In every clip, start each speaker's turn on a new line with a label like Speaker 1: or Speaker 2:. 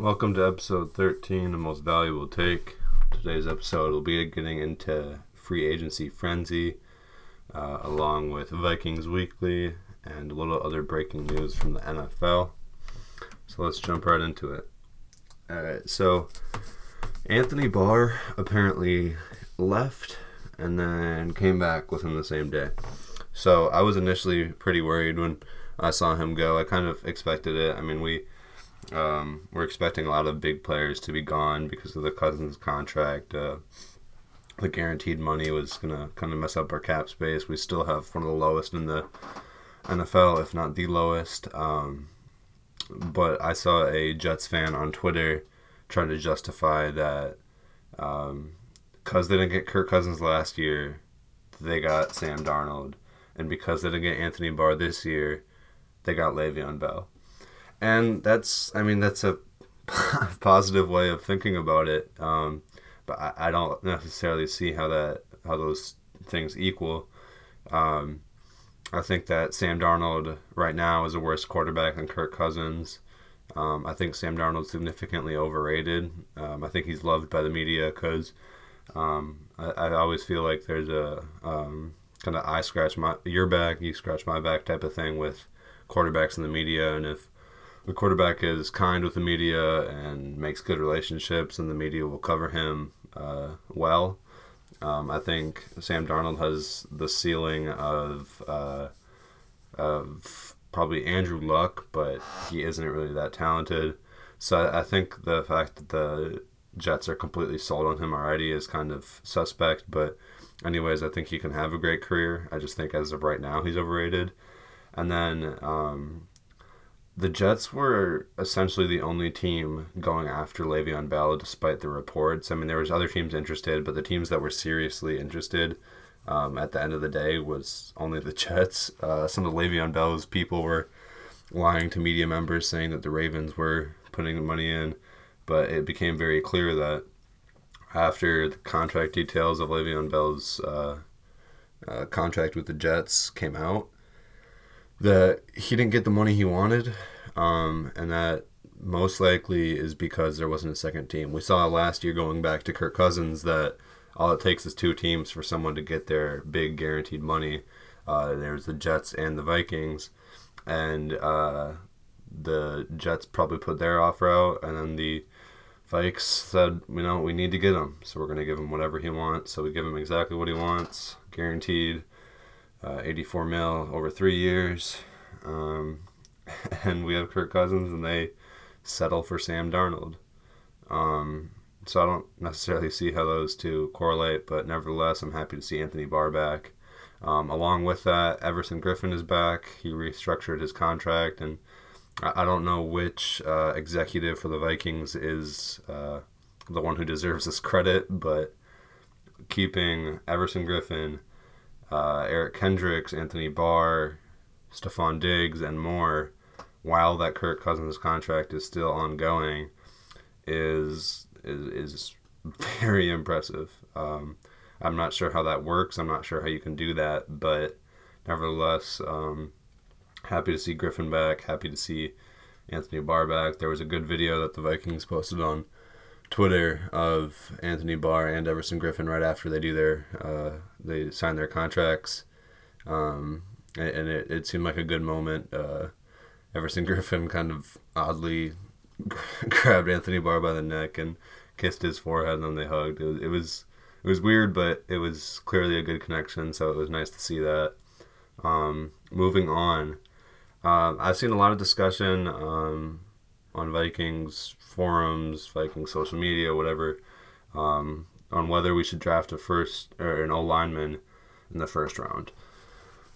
Speaker 1: Welcome to episode 13, the most valuable take. Today's episode will be getting into free agency frenzy, uh, along with Vikings Weekly and a little other breaking news from the NFL. So let's jump right into it. Alright, so Anthony Barr apparently left and then came back within the same day. So I was initially pretty worried when I saw him go. I kind of expected it. I mean, we um, we're expecting a lot of big players to be gone because of the Cousins contract. Uh, the guaranteed money was gonna kind of mess up our cap space. We still have one of the lowest in the NFL, if not the lowest. Um, but I saw a Jets fan on Twitter trying to justify that because um, they didn't get Kirk Cousins last year, they got Sam Darnold, and because they didn't get Anthony Barr this year, they got Le'Veon Bell, and that's I mean that's a positive way of thinking about it. Um, but I, I, don't necessarily see how that how those things equal. Um, I think that Sam Darnold right now is a worse quarterback than Kirk Cousins. Um, I think Sam Darnold's significantly overrated. Um, I think he's loved by the media because um, I, I, always feel like there's a um, kind of I scratch my your back, you scratch my back type of thing with quarterbacks in the media, and if the quarterback is kind with the media and makes good relationships, and the media will cover him uh, well. Um, I think Sam Darnold has the ceiling of uh, of probably Andrew Luck, but he isn't really that talented. So I think the fact that the Jets are completely sold on him already is kind of suspect. But anyways, I think he can have a great career. I just think as of right now, he's overrated. And then um, the Jets were essentially the only team going after Le'Veon Bell, despite the reports. I mean, there was other teams interested, but the teams that were seriously interested um, at the end of the day was only the Jets. Uh, some of Le'Veon Bell's people were lying to media members saying that the Ravens were putting the money in, but it became very clear that after the contract details of Le'Veon Bell's uh, uh, contract with the Jets came out, that he didn't get the money he wanted, um, and that most likely is because there wasn't a second team. We saw last year going back to Kirk Cousins that all it takes is two teams for someone to get their big guaranteed money. Uh, there's the Jets and the Vikings, and uh, the Jets probably put their offer out, and then the Vikes said, you know, we need to get him, so we're going to give him whatever he wants. So we give him exactly what he wants, guaranteed, uh, 84 mil over three years, um, and we have Kirk Cousins, and they settle for Sam Darnold. Um, so I don't necessarily see how those two correlate, but nevertheless, I'm happy to see Anthony Barr back. Um, along with that, Everson Griffen is back. He restructured his contract, and I, I don't know which uh, executive for the Vikings is uh, the one who deserves this credit, but keeping Everson Griffen, uh, Eric Kendricks, Anthony Barr, Stefon Diggs, and more while that Kirk Cousins contract is still ongoing is is, is very impressive. Um, I'm not sure how that works. I'm not sure how you can do that, but nevertheless, um, happy to see Griffen back. Happy to see Anthony Barr back. There was a good video that the Vikings posted on Twitter of Anthony Barr and Everson Griffen right after they do their uh, they sign their contracts, um, and, it, it seemed like a good moment. Uh, Everson Griffen kind of oddly grabbed Anthony Barr by the neck and kissed his forehead, and then they hugged. It was, it was it was weird, but it was clearly a good connection, so it was nice to see that. Um, moving on, uh, I've seen a lot of discussion um, on Vikings forums, Vikings social media, whatever, um, on whether we should draft a first or an O lineman in the first round.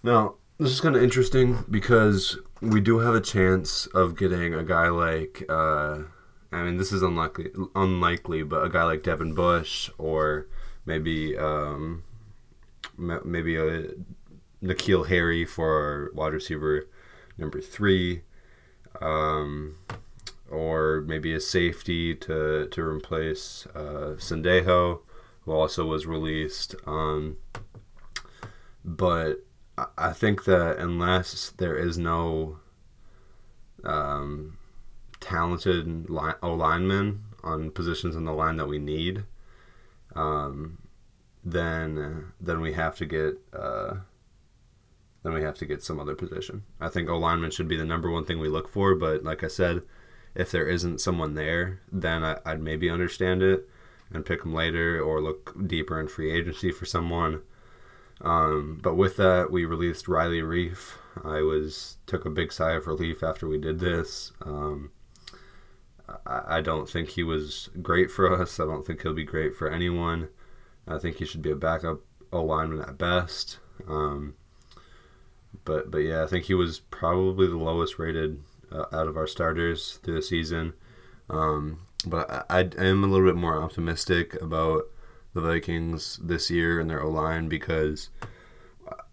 Speaker 1: Now, this is kind of interesting because we do have a chance of getting a guy like uh, I mean this is unlikely unlikely but a guy like Devin Bush or maybe um, maybe a N'Keal Harry for wide receiver number three um, or maybe a safety to to replace uh, Sendejo who also was released um, but I think that unless there is no um, talented O linemen on positions in the line that we need, um, then then we have to get uh, then we have to get some other position. I think O lineman should be the number one thing we look for. But like I said, if there isn't someone there, then I, would maybe understand it and pick them later or look deeper in free agency for someone. Um, but with that, we released Riley Reiff. I was took a big sigh of relief after we did this. Um, I, I don't think he was great for us. I don't think he'll be great for anyone. I think he should be a backup O lineman at best. Um, but but yeah, I think he was probably the lowest rated uh, out of our starters through the season. Um, but I, I am a little bit more optimistic about the Vikings this year and their O line because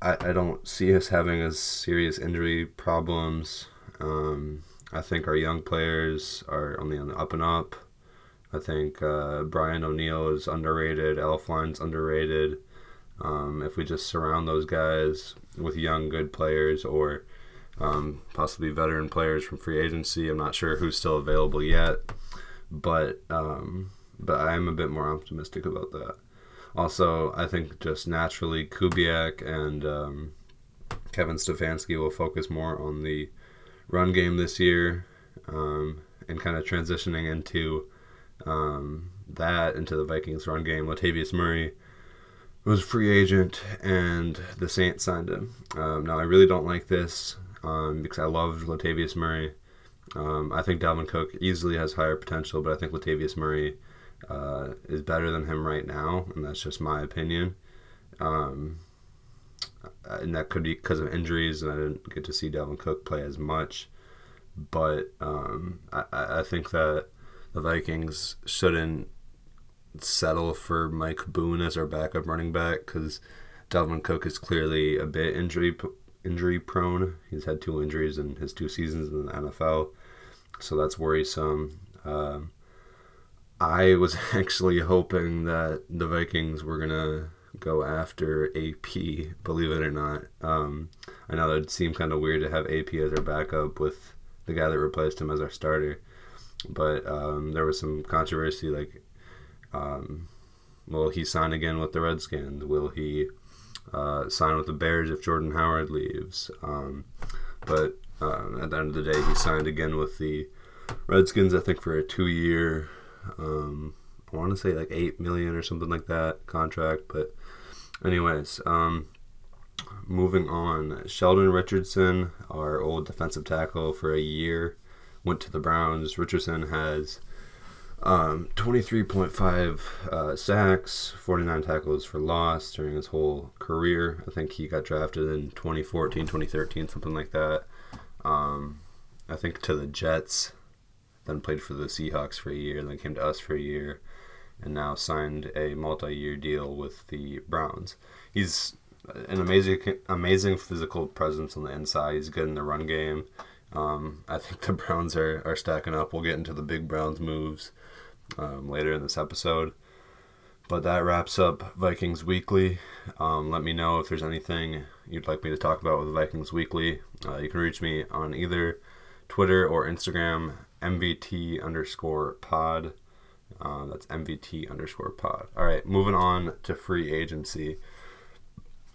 Speaker 1: I, I don't see us having as serious injury problems. Um, I think our young players are only on the up and up. I think uh, Brian O'Neill is underrated. Elflein's underrated. Um, if we just surround those guys with young, good players or um, possibly veteran players from free agency, I'm not sure who's still available yet, but um, but I am a bit more optimistic about that. Also, I think just naturally Kubiak and um, Kevin Stefanski will focus more on the run game this year um, and kind of transitioning into um, that into the Vikings run game. Latavius Murray was a free agent and the Saints signed him. Um, now, I really don't like this um, because I loved Latavius Murray. Um, I think Dalvin Cook easily has higher potential, but I think Latavius Murray uh, is better than him right now, and that's just my opinion. Um, and that could be because of injuries, and I didn't get to see Dalvin Cook play as much. But um, I, I think that the Vikings shouldn't settle for Mike Boone as our backup running back because Dalvin Cook is clearly a bit injury injury prone. He's had two injuries in his two seasons in the NFL, so that's worrisome. Um, I was actually hoping that the Vikings were gonna go after AP, believe it or not. Um, I know that would seem kind of weird to have AP as our backup with the guy that replaced him as our starter, but um, there was some controversy like, um, will he sign again with the Redskins? Will he uh, sign with the Bears if Jordan Howard leaves? Um, but uh, at the end of the day, he signed again with the Redskins, I think, for a two year. Um, I want to say like eight million or something like that contract, but anyways, um, moving on. Sheldon Richardson, our old defensive tackle for a year, went to the Browns. Richardson has um, 23.5 uh, sacks, 49 tackles for loss during his whole career. I think he got drafted in 2014, 2013, something like that. Um, I think to the Jets, then played for the Seahawks for a year, then came to us for a year and now signed a multi-year deal with the Browns. He's an amazing, amazing physical presence on the inside. He's good in the run game. Um, I think the Browns are, are stacking up. We'll get into the big Browns moves um, later in this episode. But that wraps up Vikings Weekly. Um, let me know if there's anything you'd like me to talk about with Vikings Weekly. Uh, you can reach me on either Twitter or Instagram, MVT underscore pod. Uh, that's MVT underscore pod. All right, moving on to free agency.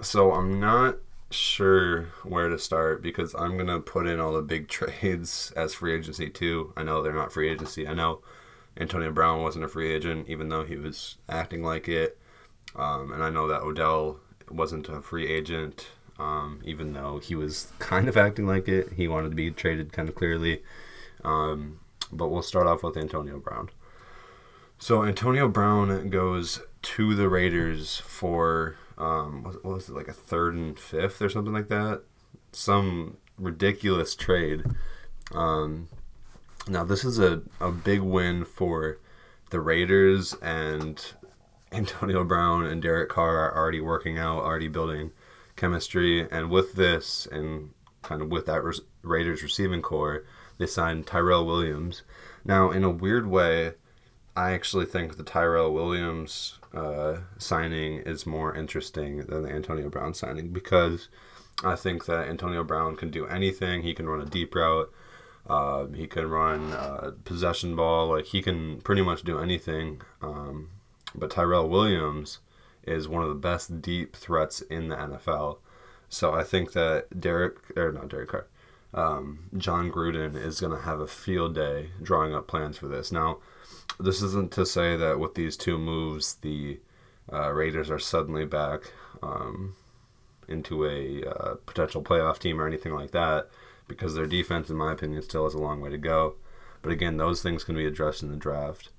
Speaker 1: So I'm not sure where to start because I'm gonna put in all the big trades as free agency too. I know they're not free agency. I know Antonio Brown wasn't a free agent, even though he was acting like it. Um, and I know that Odell wasn't a free agent, um, even though he was kind of acting like it. He wanted to be traded kind of clearly. Um, but we'll start off with Antonio Brown. So Antonio Brown goes to the Raiders for um, what was it like a third and fifth or something like that? Some ridiculous trade. Um, now this is a, a big win for the Raiders and Antonio Brown and Derek Carr are already working out, already building chemistry, and with this and kind of with that Raiders receiving core, they signed Tyrell Williams. Now, in a weird way, I actually think the Tyrell Williams uh, signing is more interesting than the Antonio Brown signing because I think that Antonio Brown can do anything. He can run a deep route. Uh, he can run uh, possession ball. Like he can pretty much do anything. Um, but Tyrell Williams is one of the best deep threats in the NFL. So I think that Derek or not Derek Carr, um, Jon Gruden is going to have a field day drawing up plans for this. Now, this isn't to say that with these two moves the uh, Raiders are suddenly back um, into a uh, potential playoff team or anything like that, because their defense, in my opinion, still has a long way to go. But again, those things can be addressed in the draft.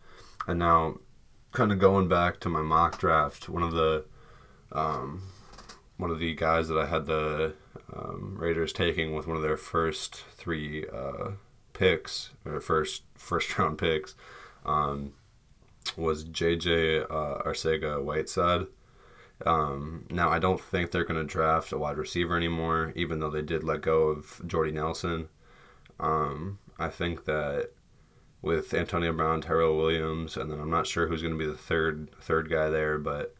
Speaker 1: And now, kind of going back to my mock draft, one of the um, one of the guys that I had the um, Raiders taking with one of their first three uh, picks or first first round picks um, was JJ uh, Arcega Whiteside. Um, now I don't think they're going to draft a wide receiver anymore, even though they did let go of Jordy Nelson. Um, I think that with Antonio Brown, Tyrell Williams, and then I'm not sure who's going to be the third third guy there, but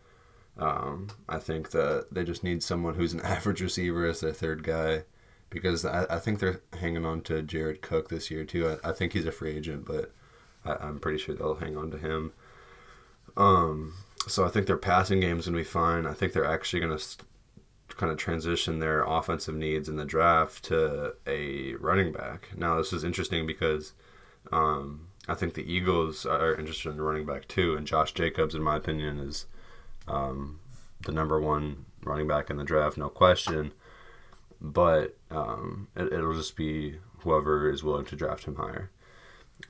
Speaker 1: um, I think that they just need someone who's an average receiver as their third guy because I, I think they're hanging on to Jared Cook this year too. I, I think he's a free agent, but I, am pretty sure they'll hang on to him. Um, so I think their passing game is going to be fine. I think they're actually going to st- kind of transition their offensive needs in the draft to a running back. Now this is interesting because um, I think the Eagles are interested in running back too, and Josh Jacobs, in my opinion, is um, the number one running back in the draft, no question. But um, it, it'll just be whoever is willing to draft him higher.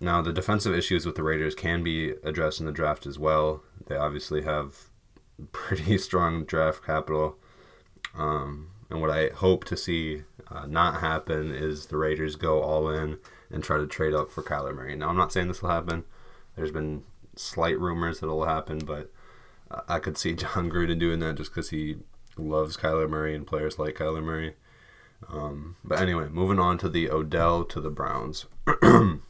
Speaker 1: Now, the defensive issues with the Raiders can be addressed in the draft as well. They obviously have pretty strong draft capital. Um, and what I hope to see uh, not happen is the Raiders go all in and try to trade up for Kyler Murray. Now, I'm not saying this will happen. There's been slight rumors that it'll happen, but I could see Jon Gruden doing that just because he loves Kyler Murray and players like Kyler Murray. Um, but anyway, moving on to the Odell to the Browns.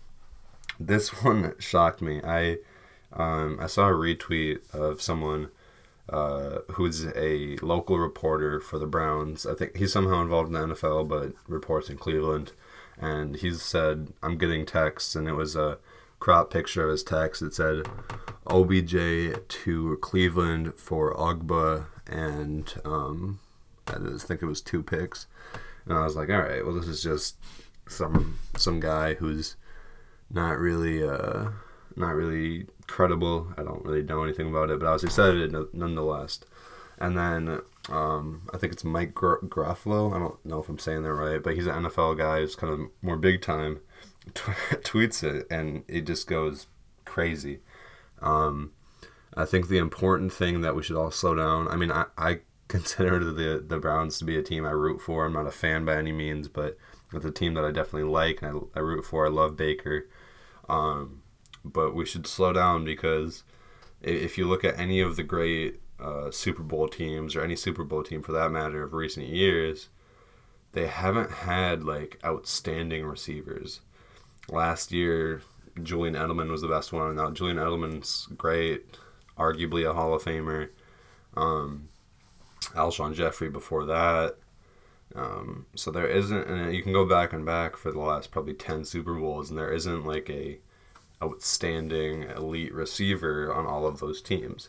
Speaker 1: this one shocked me. I um, I saw a retweet of someone uh, who's a local reporter for the Browns. I think he's somehow involved in the NFL, but reports in Cleveland. And he said, "I'm getting texts," and it was a crop picture of his text. It said OBJ to Cleveland for Ogba and um, I think it was two picks. And I was like, all right, well, this is just some some guy who's not really uh, not really credible. I don't really know anything about it, but I was excited nonetheless. And then um, I think it's Mike Gr-. I don't know if I'm saying that right, but he's an NFL guy who's kind of more big time tweets it, and it just goes crazy. Um, I think the important thing that we should all slow down. I mean, I, I consider the the Browns to be a team I root for. I'm not a fan by any means, but it's a team that I definitely like and I, I root for. I love Baker. Um, but we should slow down because if you look at any of the great uh, Super Bowl teams or any Super Bowl team for that matter of recent years, they haven't had like outstanding receivers last year Julian Edelman was the best one. Now Julian Edelman's great, arguably a Hall of Famer. Um, Alshon Jeffery before that. Um, so there isn't, and you can go back and back for the last probably ten Super Bowls, and there isn't like a outstanding elite receiver on all of those teams.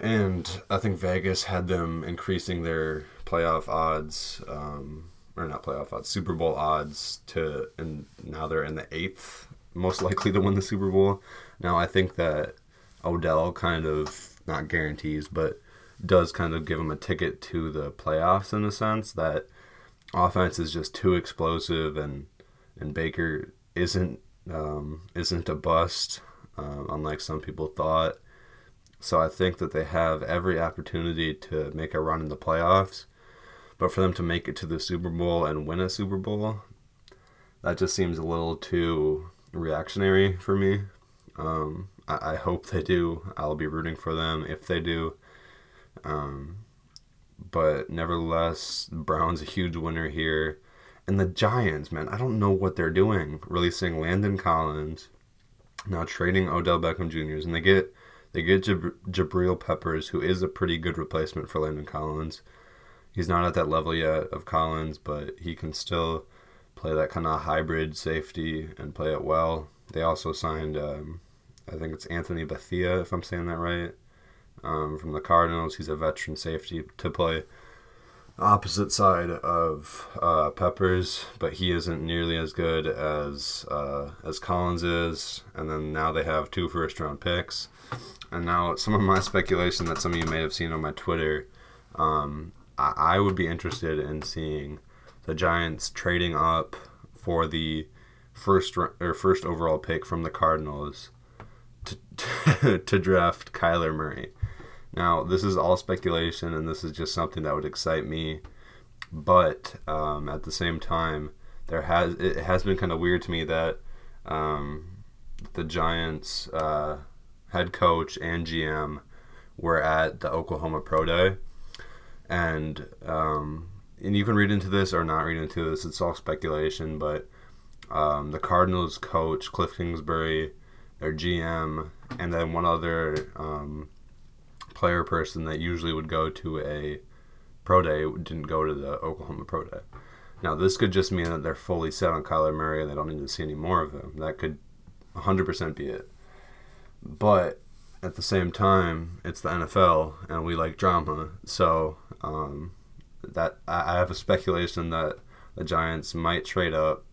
Speaker 1: And I think Vegas had them increasing their playoff odds. Um, or not playoff odds, Super Bowl odds to, and now they're in the eighth most likely to win the Super Bowl. Now I think that Odell kind of not guarantees, but does kind of give them a ticket to the playoffs in the sense that offense is just too explosive and and Baker isn't um, isn't a bust, uh, unlike some people thought. So I think that they have every opportunity to make a run in the playoffs. But for them to make it to the Super Bowl and win a Super Bowl, that just seems a little too reactionary for me. Um, I, I, hope they do. I'll be rooting for them if they do. Um, but nevertheless, Brown's a huge winner here. And the Giants, man, I don't know what they're doing. Releasing Landon Collins, now trading Odell Beckham Jr.'s, and they get they get Jab- Jabrill Peppers, who is a pretty good replacement for Landon Collins. He's not at that level yet of Collins, but he can still play that kind of hybrid safety and play it well. They also signed, um, I think it's Anthony Bethea, if I'm saying that right, um, from the Cardinals. He's a veteran safety to play opposite side of uh, Peppers, but he isn't nearly as good as uh, as Collins is. And then now they have two first round picks. And now some of my speculation that some of you may have seen on my Twitter, um, I, I would be interested in seeing the Giants trading up for the first or first overall pick from the Cardinals to, to draft Kyler Murray. Now, this is all speculation, and this is just something that would excite me. But um, at the same time, there has it has been kind of weird to me that um, the Giants uh, head coach and GM were at the Oklahoma Pro Day, and um, and you can read into this or not read into this. It's all speculation, but um, the Cardinals coach Cliff Kingsbury, their GM, and then one other um, player person that usually would go to a pro day didn't go to the Oklahoma Pro Day. Now, this could just mean that they're fully set on Kyler Murray and they don't need to see any more of him. That could 100% be it. But at the same time, it's the NFL and we like drama. So, um, that I have a speculation that the Giants might trade up.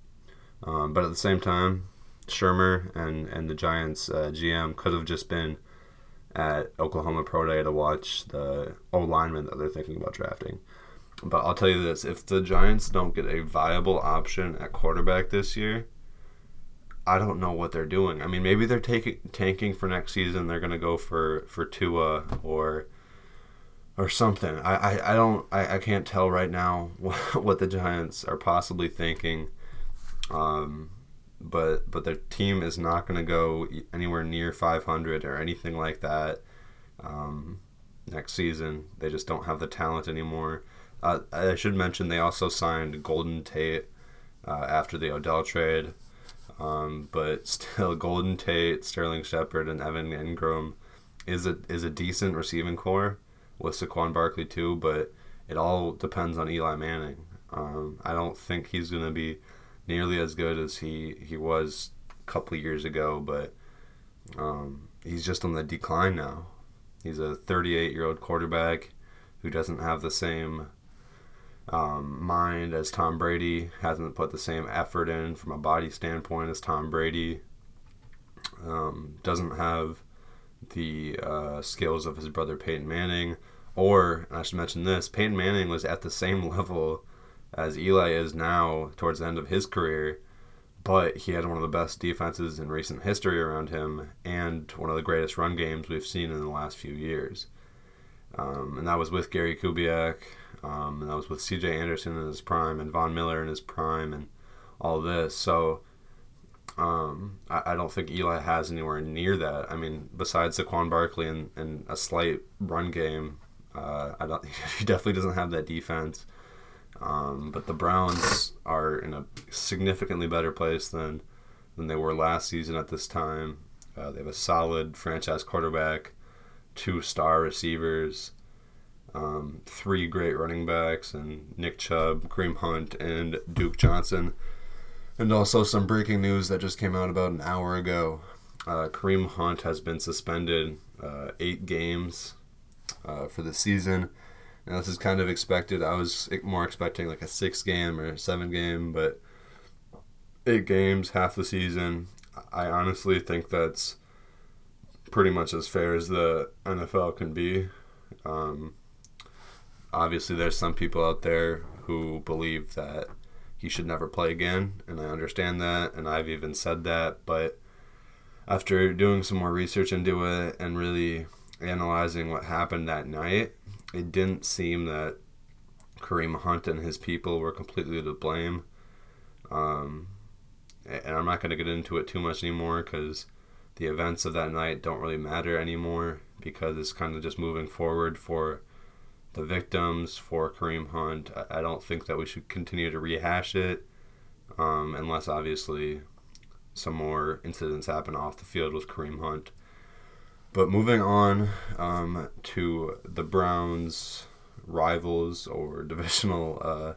Speaker 1: Um, but at the same time, Shurmur and, and the Giants uh, GM could have just been at Oklahoma Pro Day to watch the O lineman that they're thinking about drafting. But I'll tell you this if the Giants don't get a viable option at quarterback this year, I don't know what they're doing. I mean, maybe they're taking tanking for next season. They're gonna go for for Tua or or something. I, I, I don't I, I can't tell right now what the Giants are possibly thinking. Um, but but their team is not going to go anywhere near 500 or anything like that um, next season. They just don't have the talent anymore. Uh, I should mention they also signed Golden Tate uh, after the Odell trade, um, but still Golden Tate, Sterling Shepard, and Evan Engram is a is a decent receiving core with Saquon Barkley too. But it all depends on Eli Manning. Um, I don't think he's going to be nearly as good as he he was a couple years ago, but um, he's just on the decline now. He's a 38 year old quarterback who doesn't have the same um, mind as Tom Brady, hasn't put the same effort in from a body standpoint as Tom Brady, um, doesn't have the uh, skills of his brother Peyton Manning. Or, I should mention this Peyton Manning was at the same level as Eli is now towards the end of his career, but he had one of the best defenses in recent history around him and one of the greatest run games we've seen in the last few years. Um, and that was with Gary Kubiak, um, and that was with C.J. Anderson in his prime, and Von Miller in his prime, and all this. So um, I, I, don't think Eli has anywhere near that. I mean, besides Saquon Barkley and, and a slight run game, uh, I don't. He definitely doesn't have that defense. Um, but the Browns are in a significantly better place than than they were last season at this time. Uh, they have a solid franchise quarterback, two star receivers, um, three great running backs, and Nick Chubb, Kareem Hunt, and Duke Johnson. And also some breaking news that just came out about an hour ago. Uh, Kareem Hunt has been suspended uh, eight games uh, for the season now, this is kind of expected. I was more expecting like a six game or seven game, but eight games, half the season. I honestly think that's pretty much as fair as the NFL can be. Um, obviously, there's some people out there who believe that he should never play again, and I understand that, and I've even said that, but after doing some more research into it and really analyzing what happened that night, it didn't seem that Kareem Hunt and his people were completely to blame. Um, and I'm not going to get into it too much anymore because the events of that night don't really matter anymore because it's kind of just moving forward for the victims, for Kareem Hunt. I, don't think that we should continue to rehash it um, unless obviously some more incidents happen off the field with Kareem Hunt. But moving on um, to the Browns' rivals or divisional uh,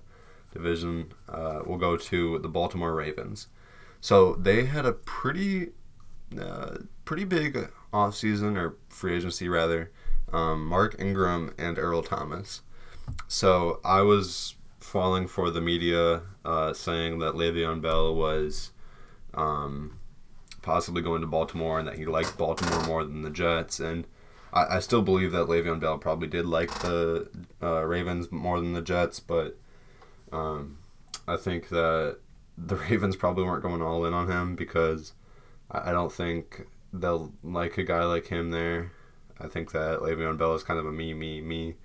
Speaker 1: division, uh, we'll go to the Baltimore Ravens. So they had a pretty, uh, pretty big offseason or free agency rather. Um, Mark Ingram and Earl Thomas. So I was falling for the media uh, saying that Le'Veon Bell was um, possibly going to Baltimore and that he liked Baltimore more than the Jets. And I, I still believe that Le'Veon Bell probably did like the uh, Ravens more than the Jets, but um, I think that the Ravens probably weren't going all in on him because I, I don't think they'll like a guy like him there. I think that Le'Veon Bell is kind of a me, me, me,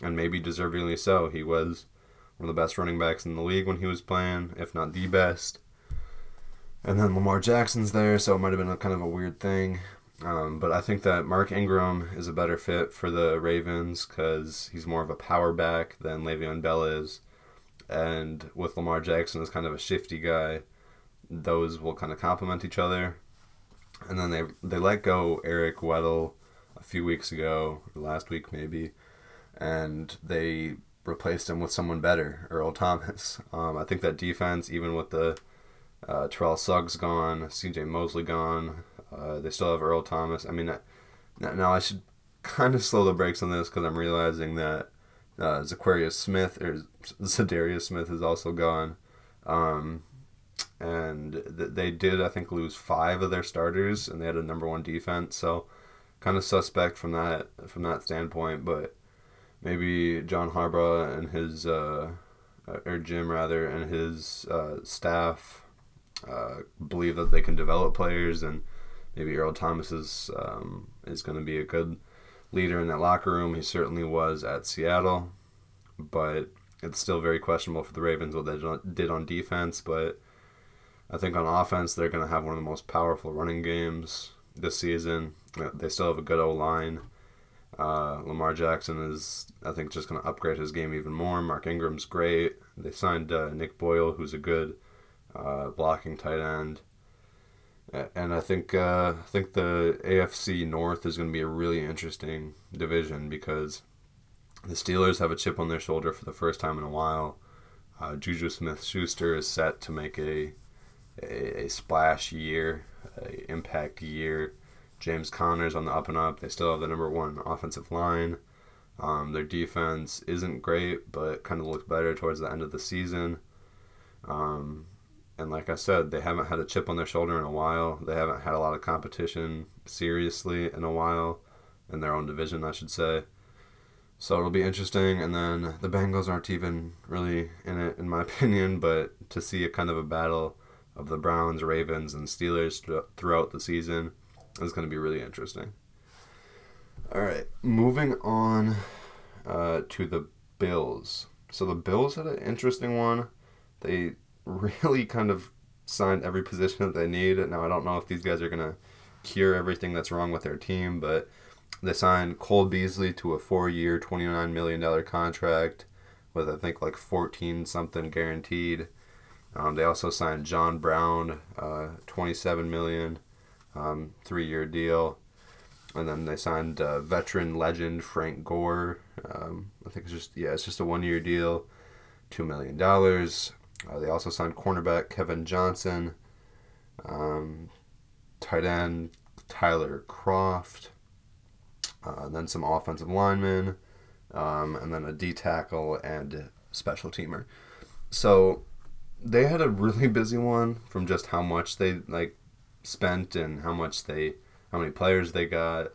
Speaker 1: and maybe deservingly so. He was one of the best running backs in the league when he was playing, if not the best. And then Lamar Jackson's there, so it might have been a kind of a weird thing. Um, but I think that Mark Ingram is a better fit for the Ravens because he's more of a power back than Le'Veon Bell is. And with Lamar Jackson as kind of a shifty guy, those will kind of complement each other. And then they they let go Eric Weddle a few weeks ago, last week maybe, and they replaced him with someone better, Earl Thomas. Um, I think that defense, even with the uh, Terrell Suggs gone, C.J. Mosley gone, uh, they still have Earl Thomas. I mean, now I should kind of slow the brakes on this because I'm realizing that uh, Za'Quarius Smith or Za'Darius Smith is also gone. Um, and th- they did, I think, lose five of their starters, and they had a number one defense. So, kind of suspect from that from that standpoint. But maybe John Harbaugh and his uh, or Jim rather and his uh, staff uh, believe that they can develop players, and maybe Earl Thomas is um, is going to be a good leader in that locker room. He certainly was at Seattle, but it's still very questionable for the Ravens what they did on defense. But I think on offense, they're going to have one of the most powerful running games this season. They still have a good O line. Uh, Lamar Jackson is, I think, just going to upgrade his game even more. Mark Ingram's great. They signed uh, Nick Boyle, who's a good uh, blocking tight end. And I think uh, I think the AFC North is going to be a really interesting division because the Steelers have a chip on their shoulder for the first time in a while. Uh, Juju Smith-Schuster is set to make a, a, a splash year, a impact year. James Conner's on the up and up. They still have the number one offensive line. Um, their defense isn't great, but kind of looked better towards the end of the season. Um, and like I said, they haven't had a chip on their shoulder in a while. They haven't had a lot of competition seriously in a while, in their own division, I should say. So it'll be interesting. And then the Bengals aren't even really in it, in my opinion, but to see a kind of a battle of the Browns, Ravens, and Steelers throughout the season is going to be really interesting. All right, moving on uh, to the Bills. So the Bills had an interesting one. They really kind of signed every position that they need. Now I don't know if these guys are gonna cure everything that's wrong with their team, but they signed Cole Beasley to a four-year, twenty-nine million dollar contract with I think like fourteen something guaranteed. Um, they also signed John Brown, uh, twenty-seven million, um, three-year deal, and then they signed uh, veteran legend Frank Gore. Um, I think it's just yeah, it's just a one-year deal, two million dollars. Uh, they also signed cornerback Kevin Johnson, um, tight end Tyler Kroft, uh, then some offensive linemen, um, and then a D tackle and special teamer. So they had a really busy one from just how much they like spent and how much they how many players they got.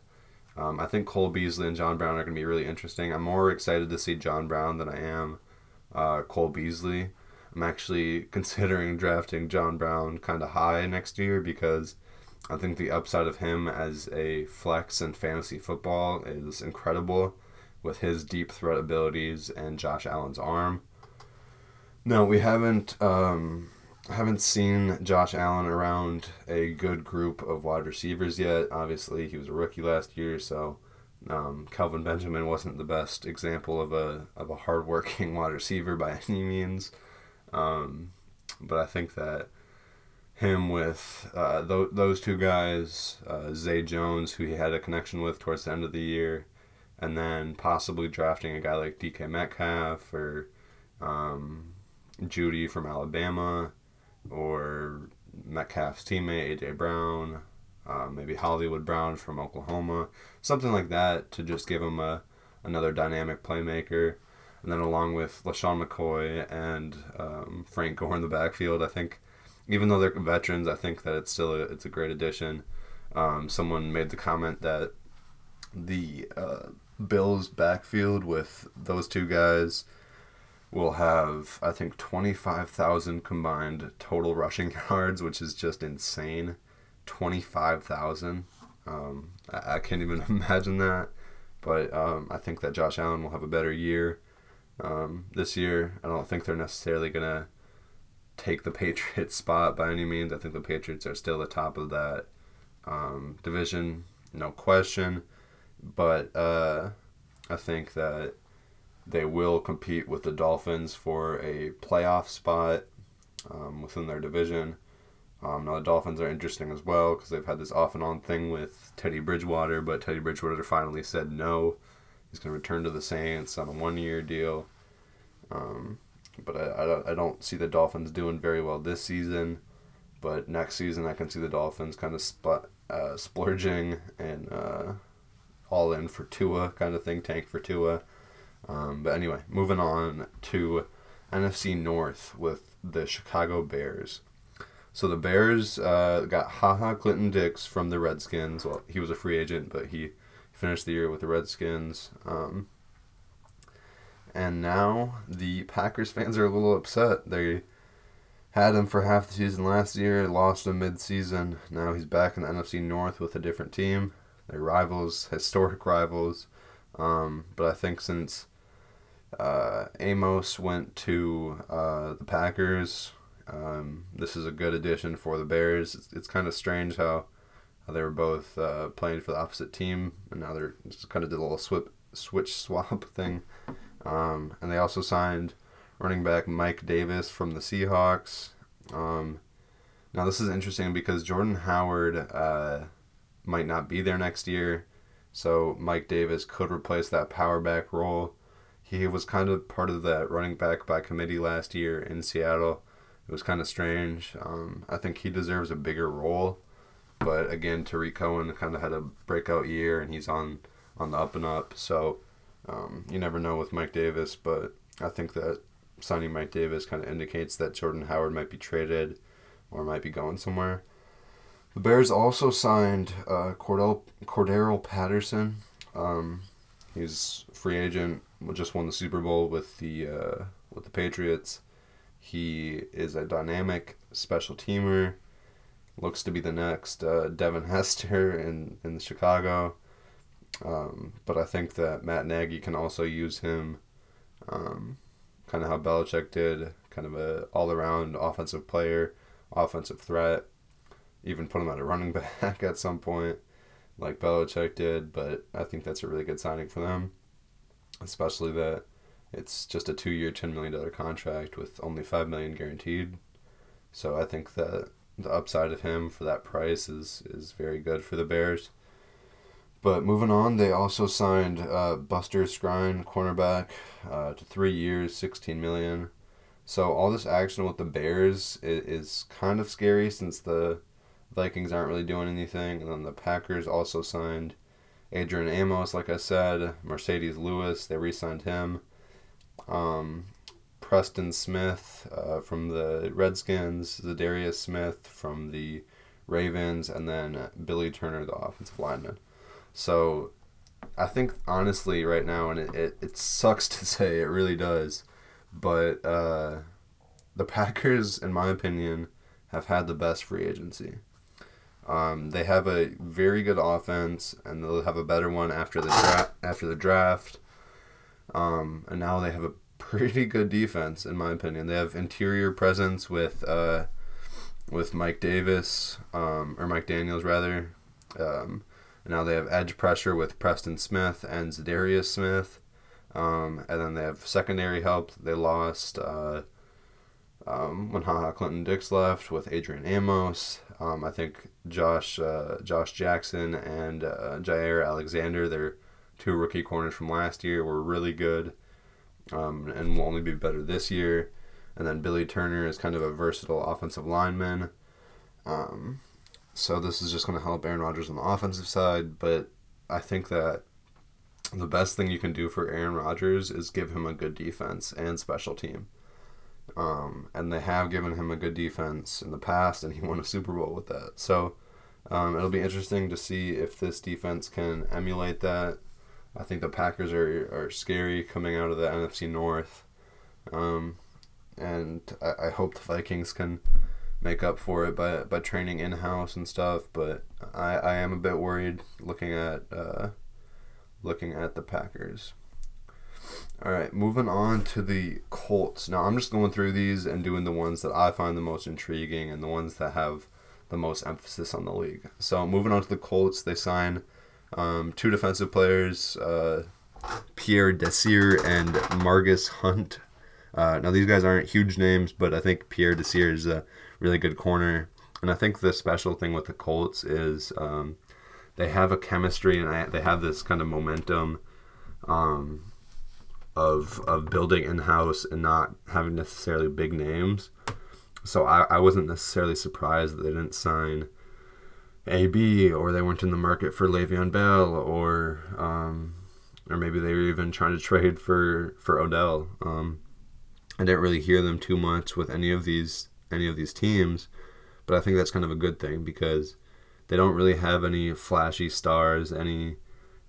Speaker 1: Um, I think Cole Beasley and John Brown are going to be really interesting. I'm more excited to see John Brown than I am uh, Cole Beasley. I'm actually considering drafting John Brown kind of high next year because I think the upside of him as a flex in fantasy football is incredible with his deep threat abilities and Josh Allen's arm. No, we haven't um, haven't seen Josh Allen around a good group of wide receivers yet. Obviously, he was a rookie last year, so um, Kelvin Benjamin wasn't the best example of a of a hardworking wide receiver by any means. Um, but I think that him with uh, th- those two guys, uh, Zay Jones, who he had a connection with towards the end of the year, and then possibly drafting a guy like DK Metcalf or um, Jeudy from Alabama, or Metcalf's teammate AJ Brown, uh, maybe Hollywood Brown from Oklahoma, something like that to just give him a another dynamic playmaker. And then along with LeSean McCoy and um, Frank Gore in the backfield, I think even though they're veterans, I think that it's still a, it's a great addition. Um, someone made the comment that the uh, Bills backfield with those two guys will have I think twenty five thousand combined total rushing yards, which is just insane. Twenty five thousand. Um, I, I, can't even imagine that. But um, I think that Josh Allen will have a better year um, this year. I don't think they're necessarily gonna take the Patriots spot by any means. I think the Patriots are still the top of that um, division, no question. But uh, I think that they will compete with the Dolphins for a playoff spot um, within their division. Um, now the Dolphins are interesting as well because they've had this off and on thing with Teddy Bridgewater, but Teddy Bridgewater finally said no. He's going to return to the Saints on a one year deal. Um, but I, I, don't, I don't see the Dolphins doing very well this season. But next season, I can see the Dolphins kind of spot, uh, splurging and uh, all in for Tua kind of thing, tank for Tua. Um, but anyway, moving on to NFC North with the Chicago Bears. So the Bears uh, got Ha Ha Clinton-Dix from the Redskins. Well, he was a free agent, but he finished the year with the Redskins. Um, and now the Packers fans are a little upset. They had him for half the season last year, lost him mid-season. Now he's back in the NFC North with a different team. They're rivals, historic rivals. Um, but I think since uh, Amos went to uh, the Packers, um, this is a good addition for the Bears. It's, it's kind of strange how, how they were both uh, playing for the opposite team, and now they're just kind of did a little swip, switch swap thing. Um, and they also signed running back Mike Davis from the Seahawks. Um, now this is interesting because Jordan Howard uh, might not be there next year, so Mike Davis could replace that power back role. He was kind of part of that running back by committee last year in Seattle. It was kind of strange. Um, I think he deserves a bigger role, but again, Tarik Cohen kind of had a breakout year, and he's on on the up and up. So um, you never know with Mike Davis, but I think that signing Mike Davis kind of indicates that Jordan Howard might be traded or might be going somewhere. The Bears also signed uh, Cordell Cordarrelle Patterson. Um, he's free agent. Just won the Super Bowl with the uh, with the Patriots. He is a dynamic special teamer. Looks to be the next uh, Devin Hester in in Chicago. Um, but I think that Matt Nagy can also use him, um, kind of how Belichick did, kind of a all around offensive player, offensive threat. Even put him at a running back at some point, like Belichick did. But I think that's a really good signing for them, especially that it's just a two year, ten million dollar contract with only five million guaranteed. So I think that the upside of him for that price is is very good for the Bears. But moving on, they also signed uh, Buster Skrine, cornerback, uh, to three years, sixteen million. So all this action with the Bears is, is kind of scary since the Vikings aren't really doing anything, and then the Packers also signed Adrian Amos, like I said, Marcedes Lewis, they re-signed him. Um, Preston Smith uh, from the Redskins, Za'Darius Smith from the Ravens, and then Billy Turner, the offensive lineman. So I think honestly right now, and it, it, it sucks to say, it really does, but uh, the Packers, in my opinion, have had the best free agency. Um, they have a very good offense, and they'll have a better one after the draft. After the draft, um, and now they have a pretty good defense, in my opinion. They have interior presence with uh, with Mike Davis, um, or Mike Daniels rather. Um, now they have edge pressure with Preston Smith and Za'Darius Smith. Um, and then they have secondary help. They lost uh, um, when Ha Ha Clinton-Dix left with Adrian Amos. Um, I think Josh uh, Josh Jackson and uh, Jaire Alexander, their two rookie corners from last year, were really good um, and will only be better this year. and then Billy Turner is kind of a versatile offensive lineman. Um, so this is just going to help Aaron Rodgers on the offensive side, but I think that the best thing you can do for Aaron Rodgers is give him a good defense and special team. Um, and they have given him a good defense in the past, and he won a Super Bowl with that. So um, it'll be interesting to see if this defense can emulate that. I think the Packers are, are scary coming out of the NFC North. Um, and I, I hope the Vikings can make up for it by, by training in house and stuff. But I, I am a bit worried looking at uh, looking at the Packers. All right, moving on to the Colts. Now I'm just going through these and doing the ones that I find the most intriguing and the ones that have the most emphasis on the league. So moving on to the Colts, they sign um, two defensive players, uh, Pierre Desir and Margus Hunt. Uh, now these guys aren't huge names, but I think Pierre Desir is a really good corner. And I think the special thing with the Colts is um, they have a chemistry and I, they have this kind of momentum um, of of building in house and not having necessarily big names. So I, I wasn't necessarily surprised that they didn't sign AB or they weren't in the market for Le'Veon Bell or um, or maybe they were even trying to trade for for Odell. Um, I didn't really hear them too much with any of these any of these teams, but I think that's kind of a good thing because they don't really have any flashy stars, any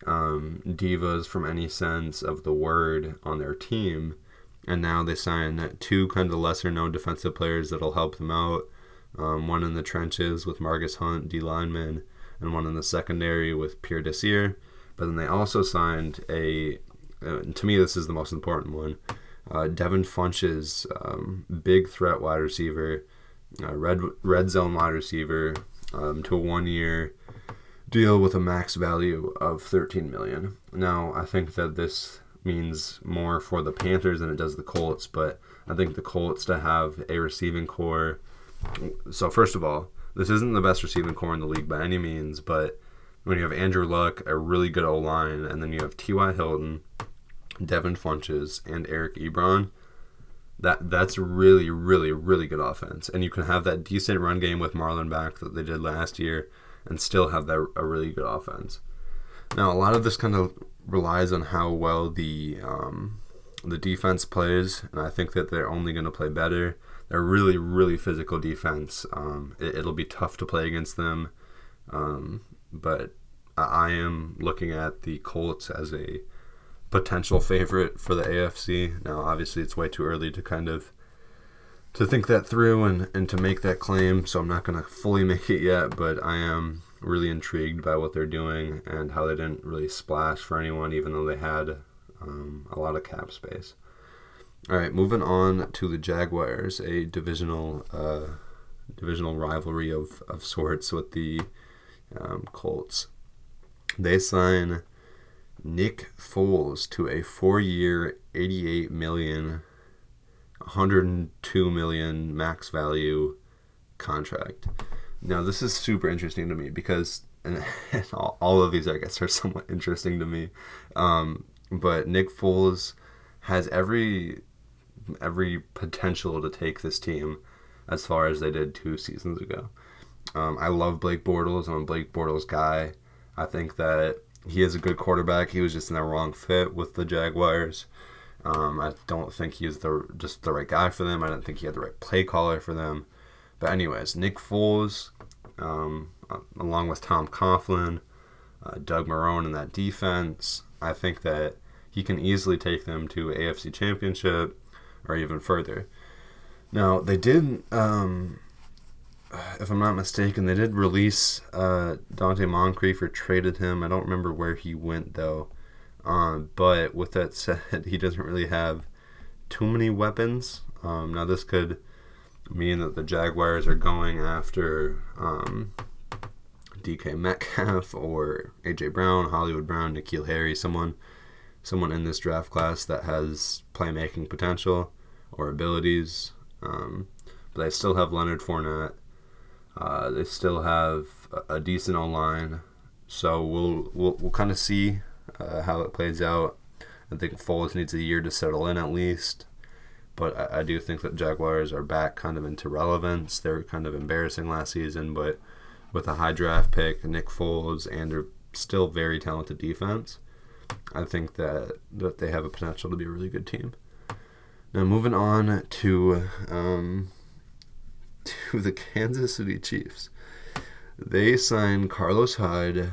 Speaker 1: um, divas from any sense of the word on their team. And now they sign two kind of lesser known defensive players that'll help them out. Um, one in the trenches with Margus Hunt, D lineman, and one in the secondary with Pierre Desir. But then they also signed a, uh, to me, this is the most important one, uh, Devin Funchess, um, big threat wide receiver, uh, red red zone wide receiver, um, to a one year deal with a max value of 13 million. Now, I think that this means more for the Panthers than it does the Colts, but I think the Colts to have a receiving core. So first of all, this isn't the best receiving core in the league by any means, but when you have Andrew Luck, a really good O line, and then you have T.Y. Hilton, Devin Funchess, and Eric Ebron, that that's really, really, really good offense. And you can have that decent run game with Marlon Mack that they did last year and still have that a really good offense. Now, a lot of this kind of relies on how well the um, the defense plays, and I think that they're only going to play better. They're really, really physical defense. Um, it, will be tough to play against them, um, but I am looking at the Colts as a potential favorite for the AFC. Now, obviously, it's way too early to kind of to think that through and, and to make that claim, so I'm not going to fully make it yet, but I am really intrigued by what they're doing and how they didn't really splash for anyone, even though they had um, a lot of cap space. All right, moving on to the Jaguars, a divisional uh, divisional rivalry of, of sorts with the um, Colts. They sign Nick Foles to a four-year, eighty-eight million 102 million max value contract. Now, this is super interesting to me because, and, all, all, of these, I guess, are somewhat interesting to me. Um, but Nick Foles has every every potential to take this team as far as they did two seasons ago. Um, I love Blake Bortles. I'm a Blake Bortles guy. I think that he is a good quarterback. He was just in the wrong fit with the Jaguars. Um, I don't think he's the just the right guy for them. I don't think he had the right play caller for them. But anyways, Nick Foles, um, uh, along with Tom Coughlin, uh, Doug Marrone in that defense, I think that he can easily take them to AFC Championship or even further. Now they did, um, if I'm not mistaken, they did release uh, Donte Moncrief or traded him. I don't remember where he went though. Um, but with that said, he doesn't really have too many weapons. Um, now, this could mean that the Jaguars are going after um, DK Metcalf or AJ Brown, Hollywood Brown, N'Keal Harry, someone, someone in this draft class that has playmaking potential or abilities. Um, but they still have Leonard Fournette. Uh, they still have a, decent O line. So we'll we'll, we'll kind of see uh, how it plays out. I think Foles needs a year to settle in at least. But I, I do think that Jaguars are back kind of into relevance. They were kind of embarrassing last season, but with a high draft pick, Nick Foles, and a still very talented defense, I think that, that they have a potential to be a really good team. Now moving on to um, to the Kansas City Chiefs. They signed Carlos Hyde,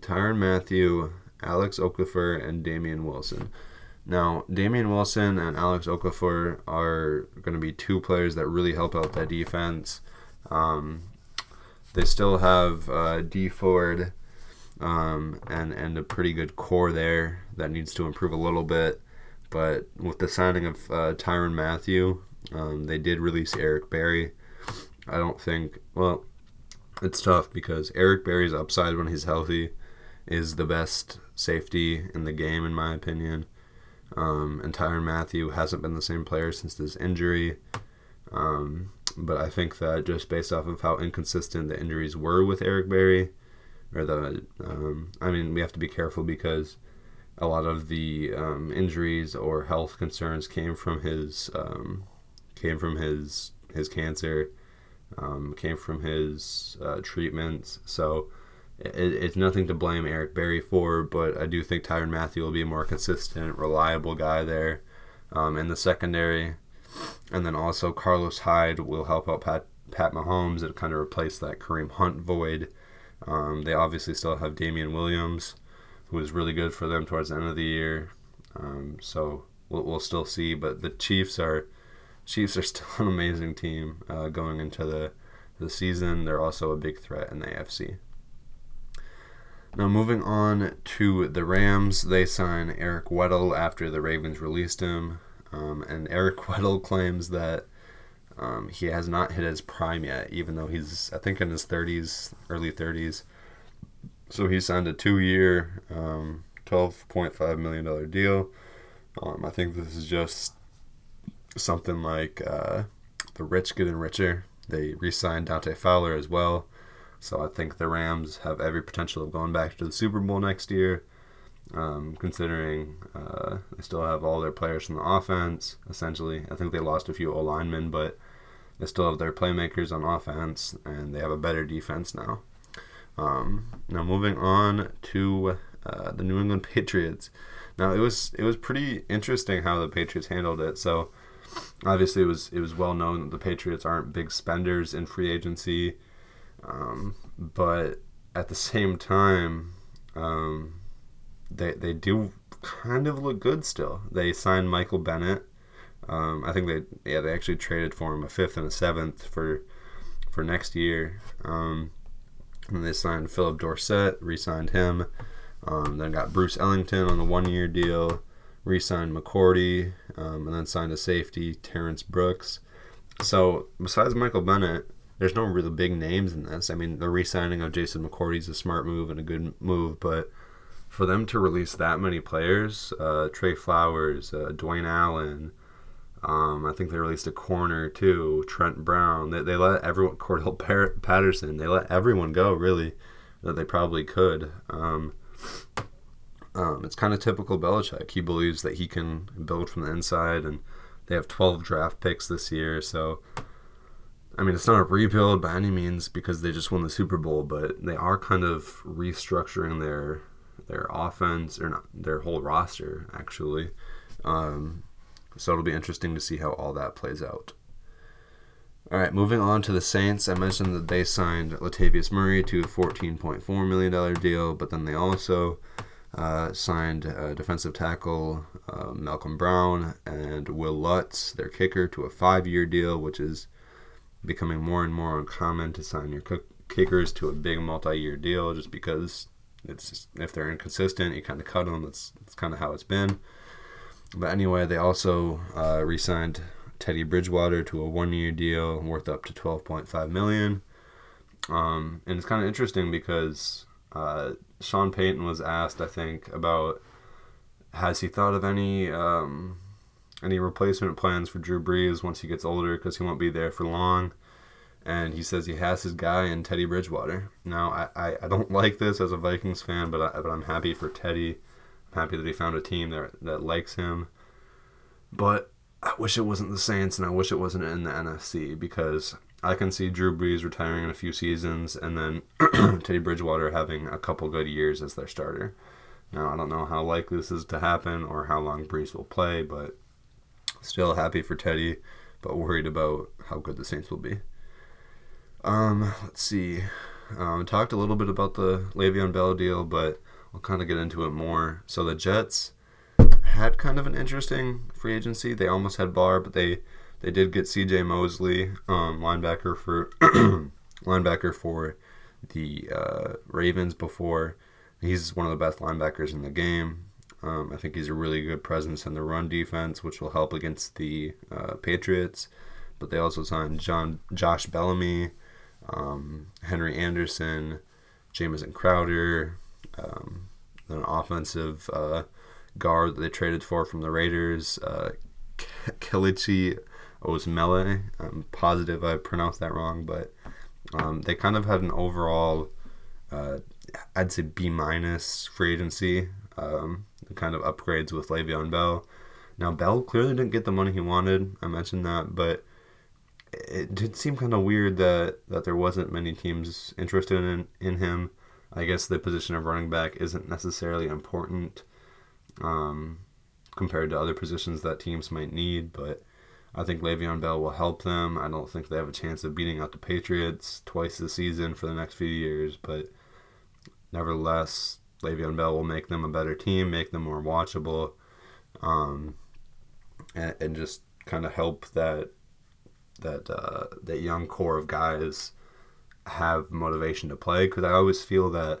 Speaker 1: Tyrann Mathieu, Alex Okafor, and Damien Wilson. Now, Damien Wilson and Alex Okafor are going to be two players that really help out that defense. Um, they still have uh, Dee Ford um, and and a pretty good core there that needs to improve a little bit. But with the signing of uh, Tyrann Mathieu, um, they did release Eric Berry. I don't think well, it's tough because Eric Berry's upside when he's healthy is the best safety in the game in my opinion. Um, and Tyrann Mathieu hasn't been the same player since this injury. Um, but I think that just based off of how inconsistent the injuries were with Eric Berry, or the, um, I mean, we have to be careful because a lot of the um, injuries or health concerns came from his um, came from his his cancer, um, came from his uh, treatments. So it, it's nothing to blame Eric Berry for, but I do think Tyrann Mathieu will be a more consistent, reliable guy there um, in the secondary. And then also Carlos Hyde will help out Pat Pat Mahomes and kind of replace that Kareem Hunt void. Um, they obviously still have Damien Williams, who was really good for them towards the end of the year. Um, so we'll, we'll still see, but the Chiefs are Chiefs are still an amazing team uh, going into the the season. They're also a big threat in the AFC. Now moving on to the Rams, they sign Eric Weddle after the Ravens released him. Um, and Eric Weddle claims that um, he has not hit his prime yet, even though he's, I think, in his 30s, early 30s. So he signed a two year, um, $12.5 million deal. Um, I think this is just something like uh, the rich getting richer. They re signed Dante Fowler as well. So I think the Rams have every potential of going back to the Super Bowl next year um, considering uh, they still have all their players from the offense. Essentially, I think they lost a few O linemen, but they still have their playmakers on offense, and they have a better defense now. Um, now moving on to uh, the New England Patriots. Now it was it was pretty interesting how the Patriots handled it. So obviously it was it was well known that the Patriots aren't big spenders in free agency, um, but at the same time. Um, they they do kind of look good still. They signed Michael Bennett. Um, I think they yeah they actually traded for him a fifth and a seventh for for next year. Um, and they signed Phillip Dorsett, re-signed him. Um, then got Bruce Ellington on the one-year deal, re-signed McCourty, um, and then signed a safety Terrence Brooks. So besides Michael Bennett, there's no really big names in this. I mean, the re-signing of Jason McCourty is a smart move and a good move, but for them to release that many players, uh, Trey Flowers, uh, Dwayne Allen, um, I think they released a corner too, Trent Brown. They, they let everyone, Cordarrelle Patterson, they let everyone go really that they probably could. Um, um, it's kind of typical Belichick. He believes that he can build from the inside, and they have 12 draft picks this year. So, I mean, it's not a rebuild by any means because they just won the Super Bowl, but they are kind of restructuring their their offense or not their whole roster actually. Um, so it'll be interesting to see how all that plays out. All right, moving on to the Saints. I mentioned that they signed Latavius Murray to a $14.4 million deal, but then they also uh, signed uh, defensive tackle uh, Malcom Brown and Will Lutz, their kicker, to a five year deal, which is becoming more and more uncommon to sign your kickers to a big multi year deal just because it's just, if they're inconsistent, you kind of cut them. That's that's kind of how it's been. But anyway, they also uh, re-signed Teddy Bridgewater to a one-year deal worth up to twelve point five million. Um, and it's kind of interesting because uh, Sean Payton was asked, I think, about has he thought of any um, any replacement plans for Drew Brees once he gets older because he won't be there for long and he says he has his guy in Teddy Bridgewater. Now, I, I, I don't like this as a Vikings fan, but, I, but I'm happy for Teddy. Happy that he found a team that, that likes him. But I wish it wasn't the Saints, and I wish it wasn't in the NFC because I can see Drew Brees retiring in a few seasons, and then Teddy Bridgewater having a couple good years as their starter. Now I don't know how likely this is to happen or how long Brees will play, but still happy for Teddy, but worried about how good the Saints will be. Um, let's see. Um, talked a little bit about the Le'Veon Bell deal, but I'll kind of get into it more. So the Jets had kind of an interesting free agency. They almost had Barr, but they they did get C.J. Mosley, um, linebacker for linebacker for the uh, Ravens before. He's one of the best linebackers in the game. Um, I think he's a really good presence in the run defense, which will help against the uh, Patriots. But they also signed John Josh Bellamy, um, Henry Anderson, Jamison Crowder, um, an offensive uh, guard that they traded for from the Raiders, uh, Kelechi Osemele. I'm positive I pronounced that wrong, but um, they kind of had an overall, uh, I'd say B minus free agency. Um, kind of upgrades with Le'Veon Bell. Now Bell clearly didn't get the money he wanted. I mentioned that, but it did seem kind of weird that, that there wasn't many teams interested in, in him. I guess the position of running back isn't necessarily important um, compared to other positions that teams might need, but I think Le'Veon Bell will help them. I don't think they have a chance of beating out the Patriots twice this season for the next few years, but nevertheless, Le'Veon Bell will make them a better team, make them more watchable, um, and, and just kind of help that that uh, that young core of guys have motivation to play. Because I always feel that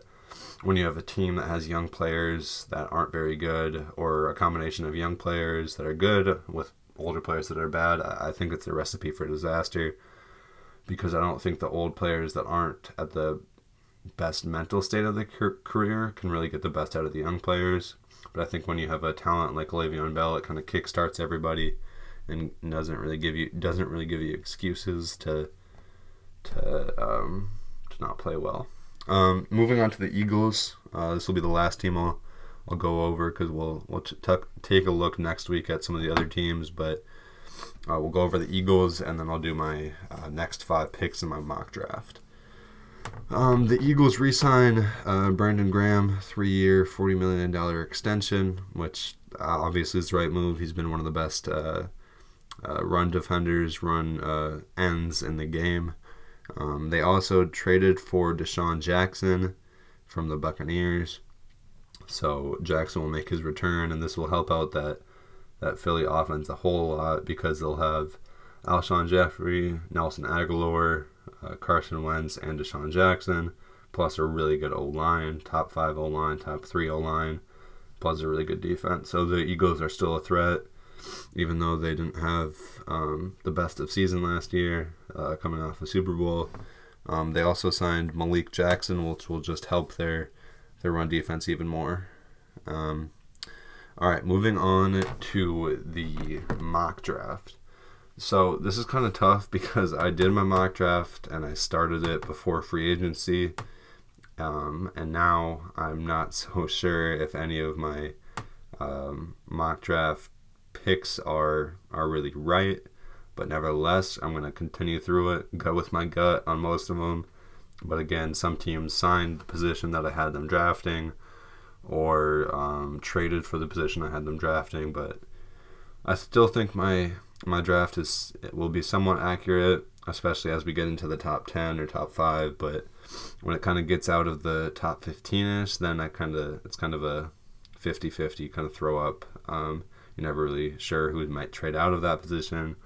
Speaker 1: when you have a team that has young players that aren't very good, or a combination of young players that are good with older players that are bad, I think it's a recipe for disaster. Because I don't think the old players that aren't at the best mental state of the career can really get the best out of the young players. But I think when you have a talent like Le'Veon Bell, it kind of kickstarts everybody and doesn't really give you doesn't really give you excuses to to um, to not play well. Um, moving on to the Eagles, uh, this will be the last team I'll I'll go over because we'll we'll t- t- take a look next week at some of the other teams, but uh, we'll go over the Eagles and then I'll do my uh, next five picks in my mock draft. Um, the Eagles re-sign uh, Brandon Graham, three-year, forty million dollar extension, which uh, obviously is the right move. He's been one of the best uh, uh run defenders, run uh, ends in the game. Um, they also traded for DeSean Jackson from the Buccaneers, so Jackson will make his return, and this will help out that that Philly offense a whole lot because they'll have Alshon Jeffery, Nelson Agholor, uh, Carson Wentz, and DeSean Jackson, plus a really good O line, top five O line, top three O line, plus a really good defense. So the Eagles are still a threat, even though they didn't have um, the best of season last year, uh, coming off a Super Bowl. Um, they also signed Malik Jackson, which will just help their their run defense even more. Um, all right, moving on to the mock draft. So this is kind of tough because I did my mock draft and I started it before free agency, um, and now I'm not so sure if any of my um, mock draft picks are are really right. But nevertheless, I'm going to continue through it, go with my gut on most of them. But again, some teams signed the position that I had them drafting, or um, traded for the position I had them drafting. But I still think my my draft is it will be somewhat accurate, especially as we get into the top ten or top five. But when it kind of gets out of the top fifteen ish, then I kind of it's kind of a 50-50 kind of throw up. Um, you're never really sure who might trade out of that position.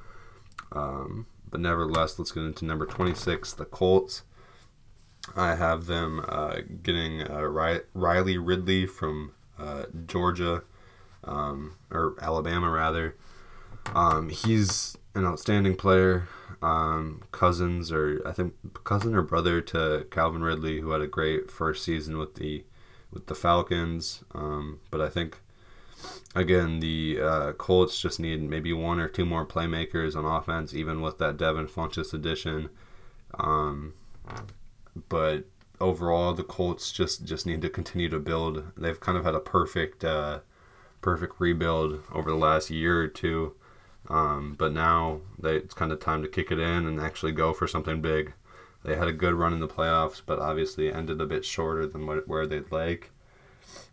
Speaker 1: Um, but nevertheless, let's get into number 26, the Colts. I have them uh, getting uh, Riley Ridley from uh, Georgia, um, or Alabama rather. Um, he's an outstanding player. Um, cousins or I think cousin or brother to Calvin Ridley, who had a great first season with the with the Falcons. Um, but I think again the uh, Colts just need maybe one or two more playmakers on offense, even with that Devin Funchess addition. Um, but overall, the Colts just just need to continue to build. They've kind of had a perfect uh, perfect rebuild over the last year or two Um, but now they, it's kind of time to kick it in and actually go for something big. They had a good run in the playoffs, but obviously ended a bit shorter than what, where they'd like.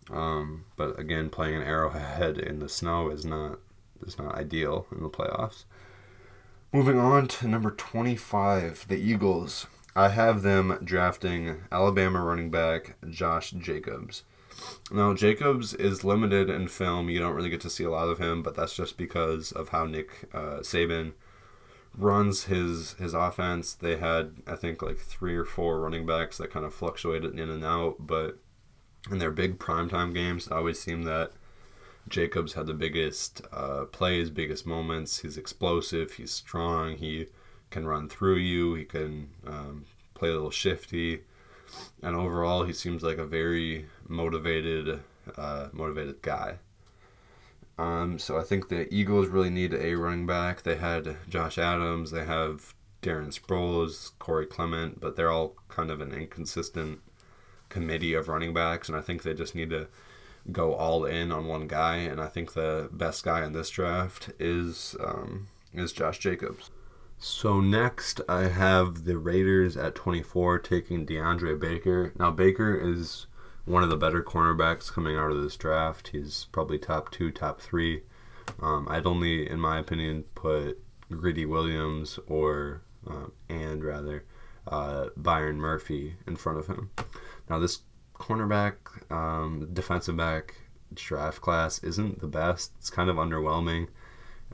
Speaker 1: Um, but again, playing an Arrowhead in the snow is not is not ideal in the playoffs. Moving on to number 25, the Eagles. I have them drafting Alabama running back Josh Jacobs. Now, Jacobs is limited in film. You don't really get to see a lot of him, but that's just because of how Nick uh, Saban runs his his offense. They had, I think, like three or four running backs that kind of fluctuated in and out, but in their big primetime games, it always seemed that Jacobs had the biggest uh, plays, biggest moments. He's explosive. He's strong. He can run through you. He can um, play a little shifty, and overall, he seems like a very motivated, uh, motivated guy. Um, so I think the Eagles really need a running back. They had Josh Adams. They have Darren Sproles, Corey Clement, but they're all kind of an inconsistent committee of running backs, and I think they just need to go all in on one guy. And I think the best guy in this draft is um, is Josh Jacobs. So next, I have the Raiders at 24 taking DeAndre Baker. Now Baker is one of the better cornerbacks coming out of this draft. He's probably top two, top three. Um, I'd only, in my opinion, put Greedy Williams or uh, and rather uh, Byron Murphy in front of him. Now this cornerback, um, defensive back draft class isn't the best. It's kind of underwhelming.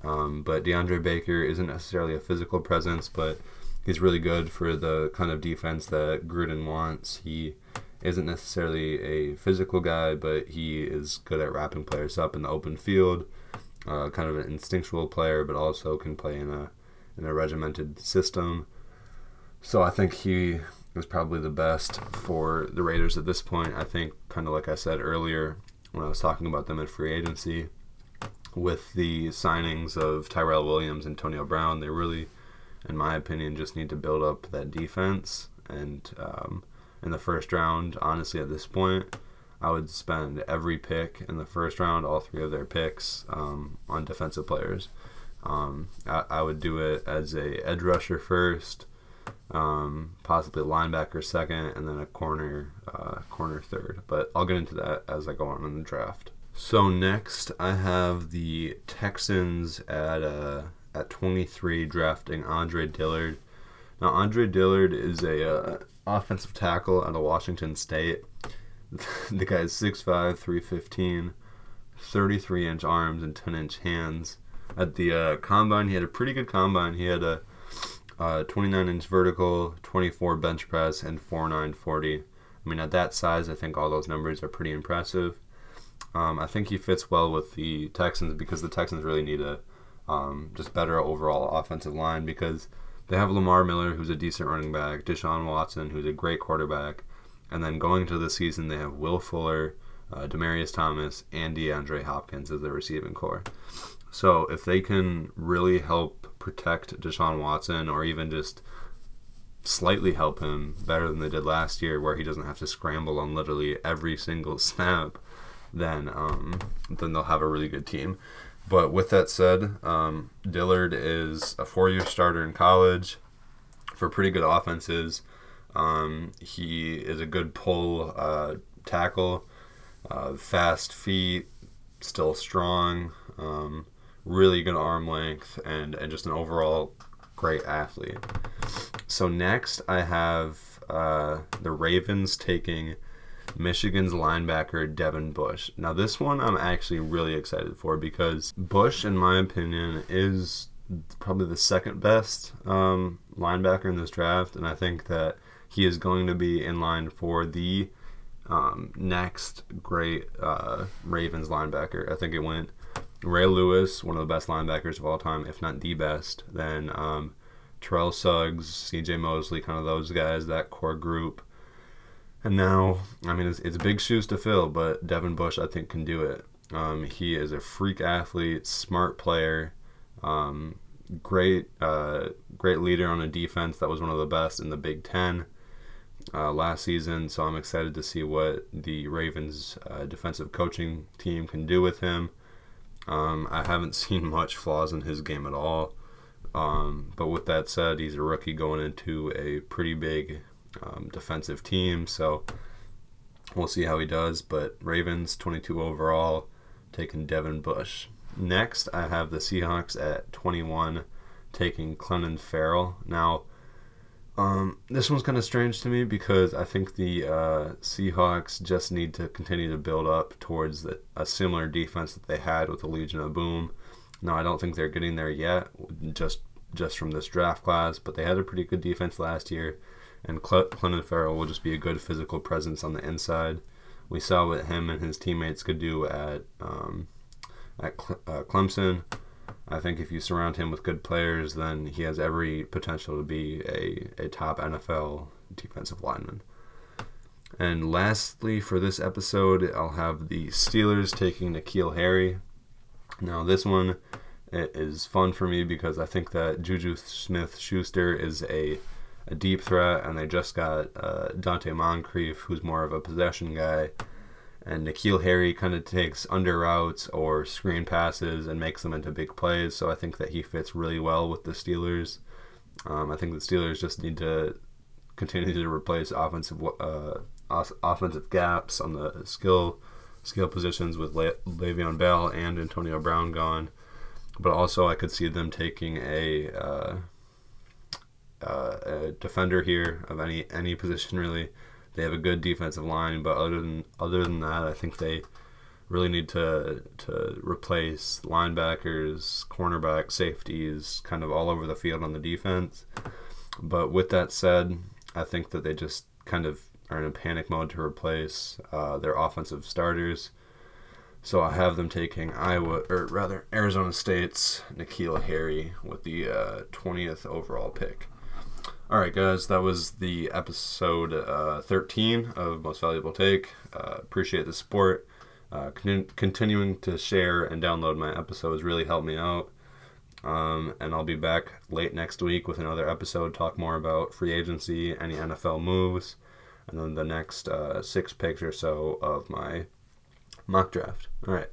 Speaker 1: Um, but DeAndre Baker isn't necessarily a physical presence, but he's really good for the kind of defense that Gruden wants. He isn't necessarily a physical guy, but he is good at wrapping players up in the open field. Uh, kind of an instinctual player, but also can play in a in a regimented system. So I think he is probably the best for the Raiders at this point. I think, kind of like I said earlier when I was talking about them in free agency, with the signings of Tyrell Williams and Antonio Brown, they really, in my opinion, just need to build up that defense. And um, in the first round, honestly, at this point, I would spend every pick in the first round, all three of their picks, um, on defensive players. Um, I, I, would do it as a edge rusher first, um, possibly linebacker second, and then a corner uh, corner third. But I'll get into that as I go on in the draft. So next, I have the Texans at uh, at 23 drafting Andre Dillard. Now Andre Dillard is a uh, offensive tackle out of Washington State. the guy is 6'5", 315, 33 inch arms and 10 inch hands. At the uh, combine, he had a pretty good combine. He had a uh, 29 inch vertical, 24 bench press, and 4'940. I mean, at that size, I think all those numbers are pretty impressive. Um, I think he fits well with the Texans because the Texans really need a um, just better overall offensive line because they have Lamar Miller, who's a decent running back, Deshaun Watson, who's a great quarterback, and then going into the season, they have Will Fuller, uh, Demaryius Thomas, and DeAndre Hopkins as their receiving core. So if they can really help protect Deshaun Watson, or even just slightly help him better than they did last year, where he doesn't have to scramble on literally every single snap, then um, then they'll have a really good team. But with that said, um, Dillard is a four-year starter in college for pretty good offenses. Um, he is a good pull uh, tackle, uh, fast feet, still strong, um, really good arm length, and, and just an overall great athlete. So next, I have uh, the Ravens taking Michigan's linebacker Devin Bush. Now, this one I'm actually really excited for because Bush, in my opinion, is probably the second best um, linebacker in this draft, and I think that he is going to be in line for the um, next great uh, Ravens linebacker. I think it went Ray Lewis, one of the best linebackers of all time, if not the best. Then um, Terrell Suggs, C.J. Mosley, kind of those guys, that core group. And now, I mean, it's, it's big shoes to fill, but Devin Bush, I think, can do it. Um, he is a freak athlete, smart player, um, great, uh, great leader on a defense that was one of the best in the Big Ten uh, last season. So I'm excited to see what the Ravens uh, defensive coaching team can do with him. Um, I haven't seen much flaws in his game at all. Um, but with that said, he's a rookie going into a pretty big um, defensive team, so we'll see how he does. But Ravens 22 overall, taking Devin Bush. Next, I have the Seahawks at 21, taking Clelin Ferrell. Now, um, this one's kind of strange to me because I think the uh, Seahawks just need to continue to build up towards the, a similar defense that they had with the Legion of Boom. Now, I don't think they're getting there yet, just just from this draft class, but they had a pretty good defense last year, and Clelin Ferrell will just be a good physical presence on the inside. We saw what him and his teammates could do at um, at uh, Clemson. I think if you surround him with good players, then he has every potential to be a, a top NFL defensive lineman. And lastly, for this episode, I'll have the Steelers taking N'Keal Harry. Now, this one is fun for me because I think that Juju Smith Schuster is a, a deep threat, and they just got uh, Donte Moncrief, who's more of a possession guy and N'Keal Harry kind of takes under routes or screen passes and makes them into big plays. So I think that he fits really well with the Steelers. Um, I think the Steelers just need to continue to replace offensive uh, offensive gaps on the skill skill positions with Le- Le'Veon Bell and Antonio Brown gone. But also, I could see them taking a, uh, uh, a defender here of any any position really they have a good defensive line, but other than other than that, I think they really need to to replace linebackers, cornerback, safeties, kind of all over the field on the defense. But with that said, I think that they just kind of are in a panic mode to replace uh, their offensive starters. So I have them taking Iowa, or rather Arizona State's N'Keal Harry with the uh, 20th overall pick. All right, guys, that was the episode uh, 13 of Most Valuable Take. Uh, appreciate the support. Uh, con- continuing to share and download my episodes really help me out. Um, and I'll be back late next week with another episode, talk more about free agency, any NFL moves, and then the next uh, six picks or so of my mock draft. All right.